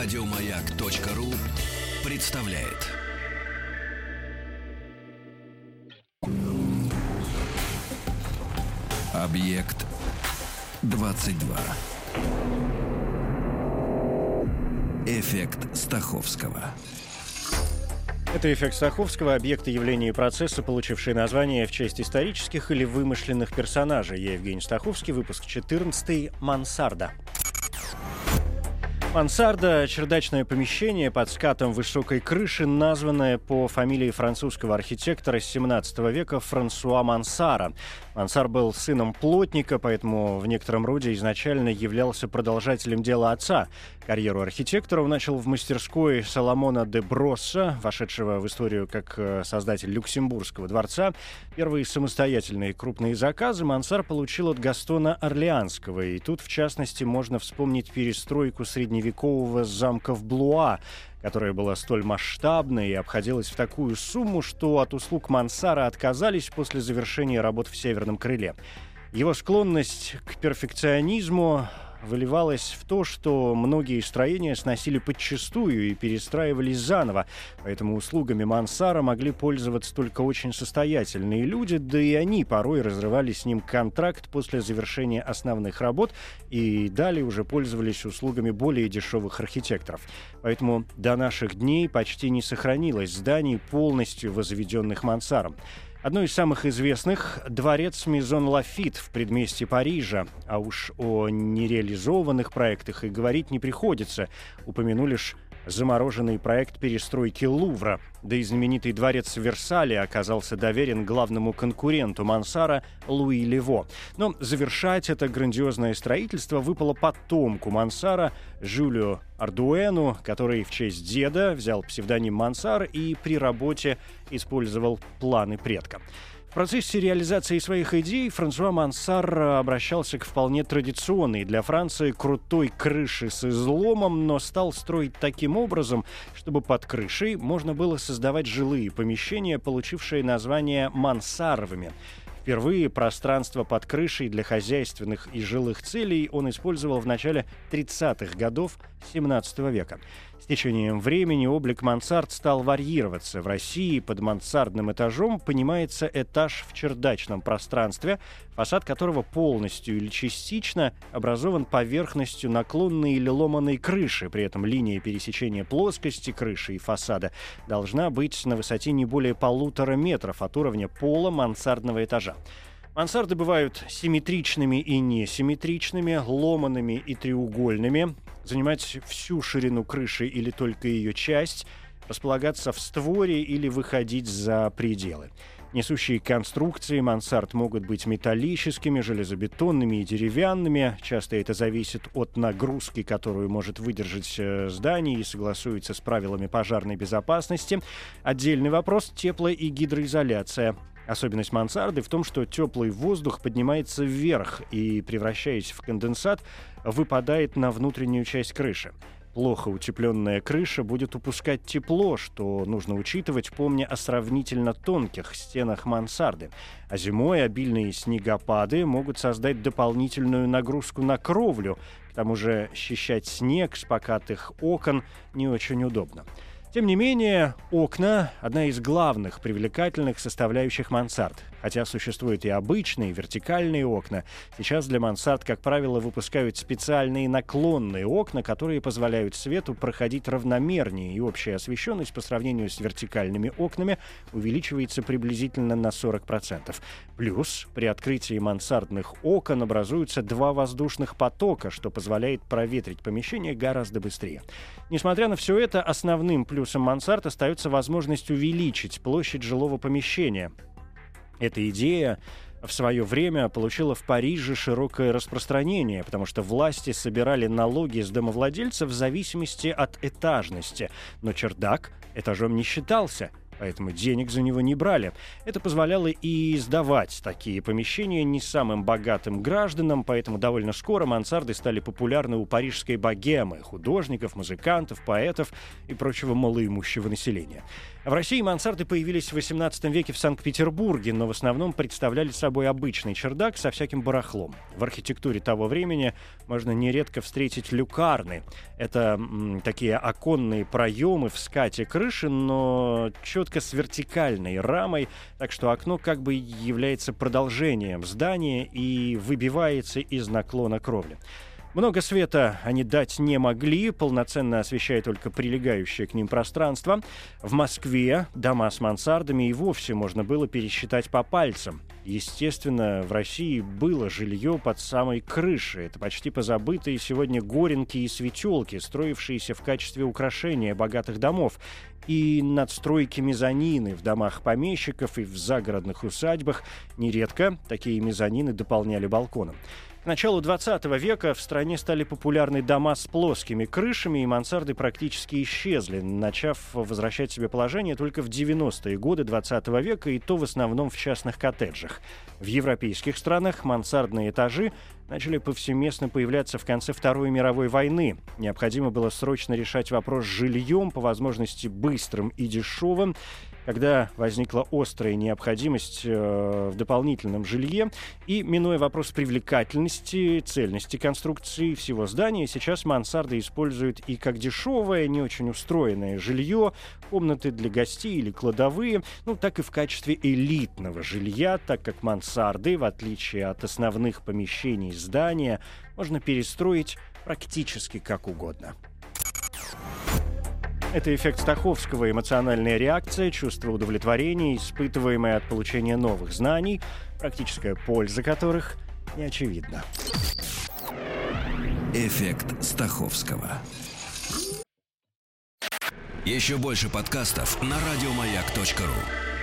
Радиомаяк.ру представляет. Объект 22. Эффект Стаховского. Это эффект Стаховского, объекты явления и процесса, получившие название в честь исторических или вымышленных персонажей. Я Евгений Стаховский, выпуск 14 «Мансарда». Мансарда – чердачное помещение под скатом высокой крыши, названное по фамилии французского архитектора 17 века Франсуа Мансара. Мансар был сыном плотника, поэтому в некотором роде изначально являлся продолжателем дела отца. Карьеру архитектора он начал в мастерской Соломона де Бросса, вошедшего в историю как э, создатель Люксембургского дворца. Первые самостоятельные крупные заказы Мансар получил от Гастона Орлеанского, и тут, в частности, можно вспомнить перестройку средневекового замка в Блуа, которая была столь масштабной и обходилась в такую сумму, что от услуг Мансара отказались после завершения работ в Северном крыле. Его склонность к перфекционизму выливалось в то, что многие строения сносили подчистую и перестраивались заново, поэтому услугами Мансара могли пользоваться только очень состоятельные люди, да и они порой разрывали с ним контракт после завершения основных работ и далее уже пользовались услугами более дешевых архитекторов. Поэтому до наших дней почти не сохранилось зданий, полностью возведенных Мансаром. Одно из самых известных – дворец Мизон Лафит в предместье Парижа. А уж о нереализованных проектах и говорить не приходится. Упомяну лишь замороженный проект перестройки Лувра, да и знаменитый дворец в Версале оказался доверен главному конкуренту Мансара Луи Лево. Но завершать это грандиозное строительство выпало потомку Мансара Жюлю Ардуэну, который в честь деда взял псевдоним Мансар и при работе использовал планы предка. В процессе реализации своих идей Франсуа Мансар обращался к вполне традиционной для Франции крутой крыше с изломом, но стал строить таким образом, чтобы под крышей можно было создавать жилые помещения, получившие название мансаровыми. Впервые пространство под крышей для хозяйственных и жилых целей он использовал в начале 30-х годов 17 века. С течением времени облик мансард стал варьироваться. В России под мансардным этажом понимается этаж в чердачном пространстве, фасад которого полностью или частично образован поверхностью наклонной или ломаной крыши. При этом линия пересечения плоскости крыши и фасада должна быть на высоте не более полутора метров от уровня пола мансардного этажа. Мансарды бывают симметричными и несимметричными, ломанными и треугольными занимать всю ширину крыши или только ее часть, располагаться в створе или выходить за пределы. Несущие конструкции мансард могут быть металлическими, железобетонными и деревянными. Часто это зависит от нагрузки, которую может выдержать э, здание и согласуется с правилами пожарной безопасности. Отдельный вопрос – тепло- и гидроизоляция. Особенность мансарды в том, что теплый воздух поднимается вверх и, превращаясь в конденсат, выпадает на внутреннюю часть крыши. Плохо утепленная крыша будет упускать тепло, что нужно учитывать, помня о сравнительно тонких стенах мансарды. А зимой обильные снегопады могут создать дополнительную нагрузку на кровлю. К тому же счищать снег с покатых окон не очень удобно. Тем не менее, окна – одна из главных привлекательных составляющих мансард. Хотя существуют и обычные вертикальные окна, сейчас для мансард, как правило, выпускают специальные наклонные окна, которые позволяют свету проходить равномернее, и общая освещенность по сравнению с вертикальными окнами увеличивается приблизительно на 40%. Плюс при открытии мансардных окон образуются два воздушных потока, что позволяет проветрить помещение гораздо быстрее. Несмотря на все это, основным плюсом мансард остается возможность увеличить площадь жилого помещения. Эта идея в свое время получила в Париже широкое распространение, потому что власти собирали налоги с домовладельцев в зависимости от этажности. Но чердак этажом не считался. Поэтому денег за него не брали. Это позволяло и сдавать такие помещения не самым богатым гражданам, поэтому довольно скоро мансарды стали популярны у парижской богемы, художников, музыкантов, поэтов и прочего малоимущего населения. В России мансарды появились в XVIII веке в Санкт-Петербурге, но в основном представляли собой обычный чердак со всяким барахлом. В архитектуре того времени можно нередко встретить люкарны. Это м, такие оконные проемы в скате крыши, но четко с вертикальной рамой, так что окно как бы является продолжением здания и выбивается из наклона кровли. Много света они дать не могли, полноценно освещая только прилегающее к ним пространство. В Москве дома с мансардами и вовсе можно было пересчитать по пальцам. Естественно, в России было жилье под самой крышей. Это почти позабытые сегодня горенки и светелки, строившиеся в качестве украшения богатых домов. И надстройки мезонины в домах помещиков и в загородных усадьбах. Нередко такие мезонины дополняли балконом. К началу 20 века в стране стали популярны дома с плоскими крышами, и мансарды практически исчезли, начав возвращать себе положение только в 90-е годы 20 века, и то в основном в частных коттеджах. В европейских странах мансардные этажи начали повсеместно появляться в конце Второй мировой войны. Необходимо было срочно решать вопрос с жильем, по возможности быстрым и дешевым. Когда возникла острая необходимость э, в дополнительном жилье и, минуя вопрос привлекательности, цельности конструкции всего здания, сейчас мансарды используют и как дешевое, не очень устроенное жилье, комнаты для гостей или кладовые, ну, так и в качестве элитного жилья, так как мансарды, в отличие от основных помещений здания, можно перестроить практически как угодно. Это эффект Стаховского, эмоциональная реакция, чувство удовлетворения, испытываемое от получения новых знаний, практическая польза которых не очевидна. Эффект Стаховского. Еще больше подкастов на радиомаяк.ру.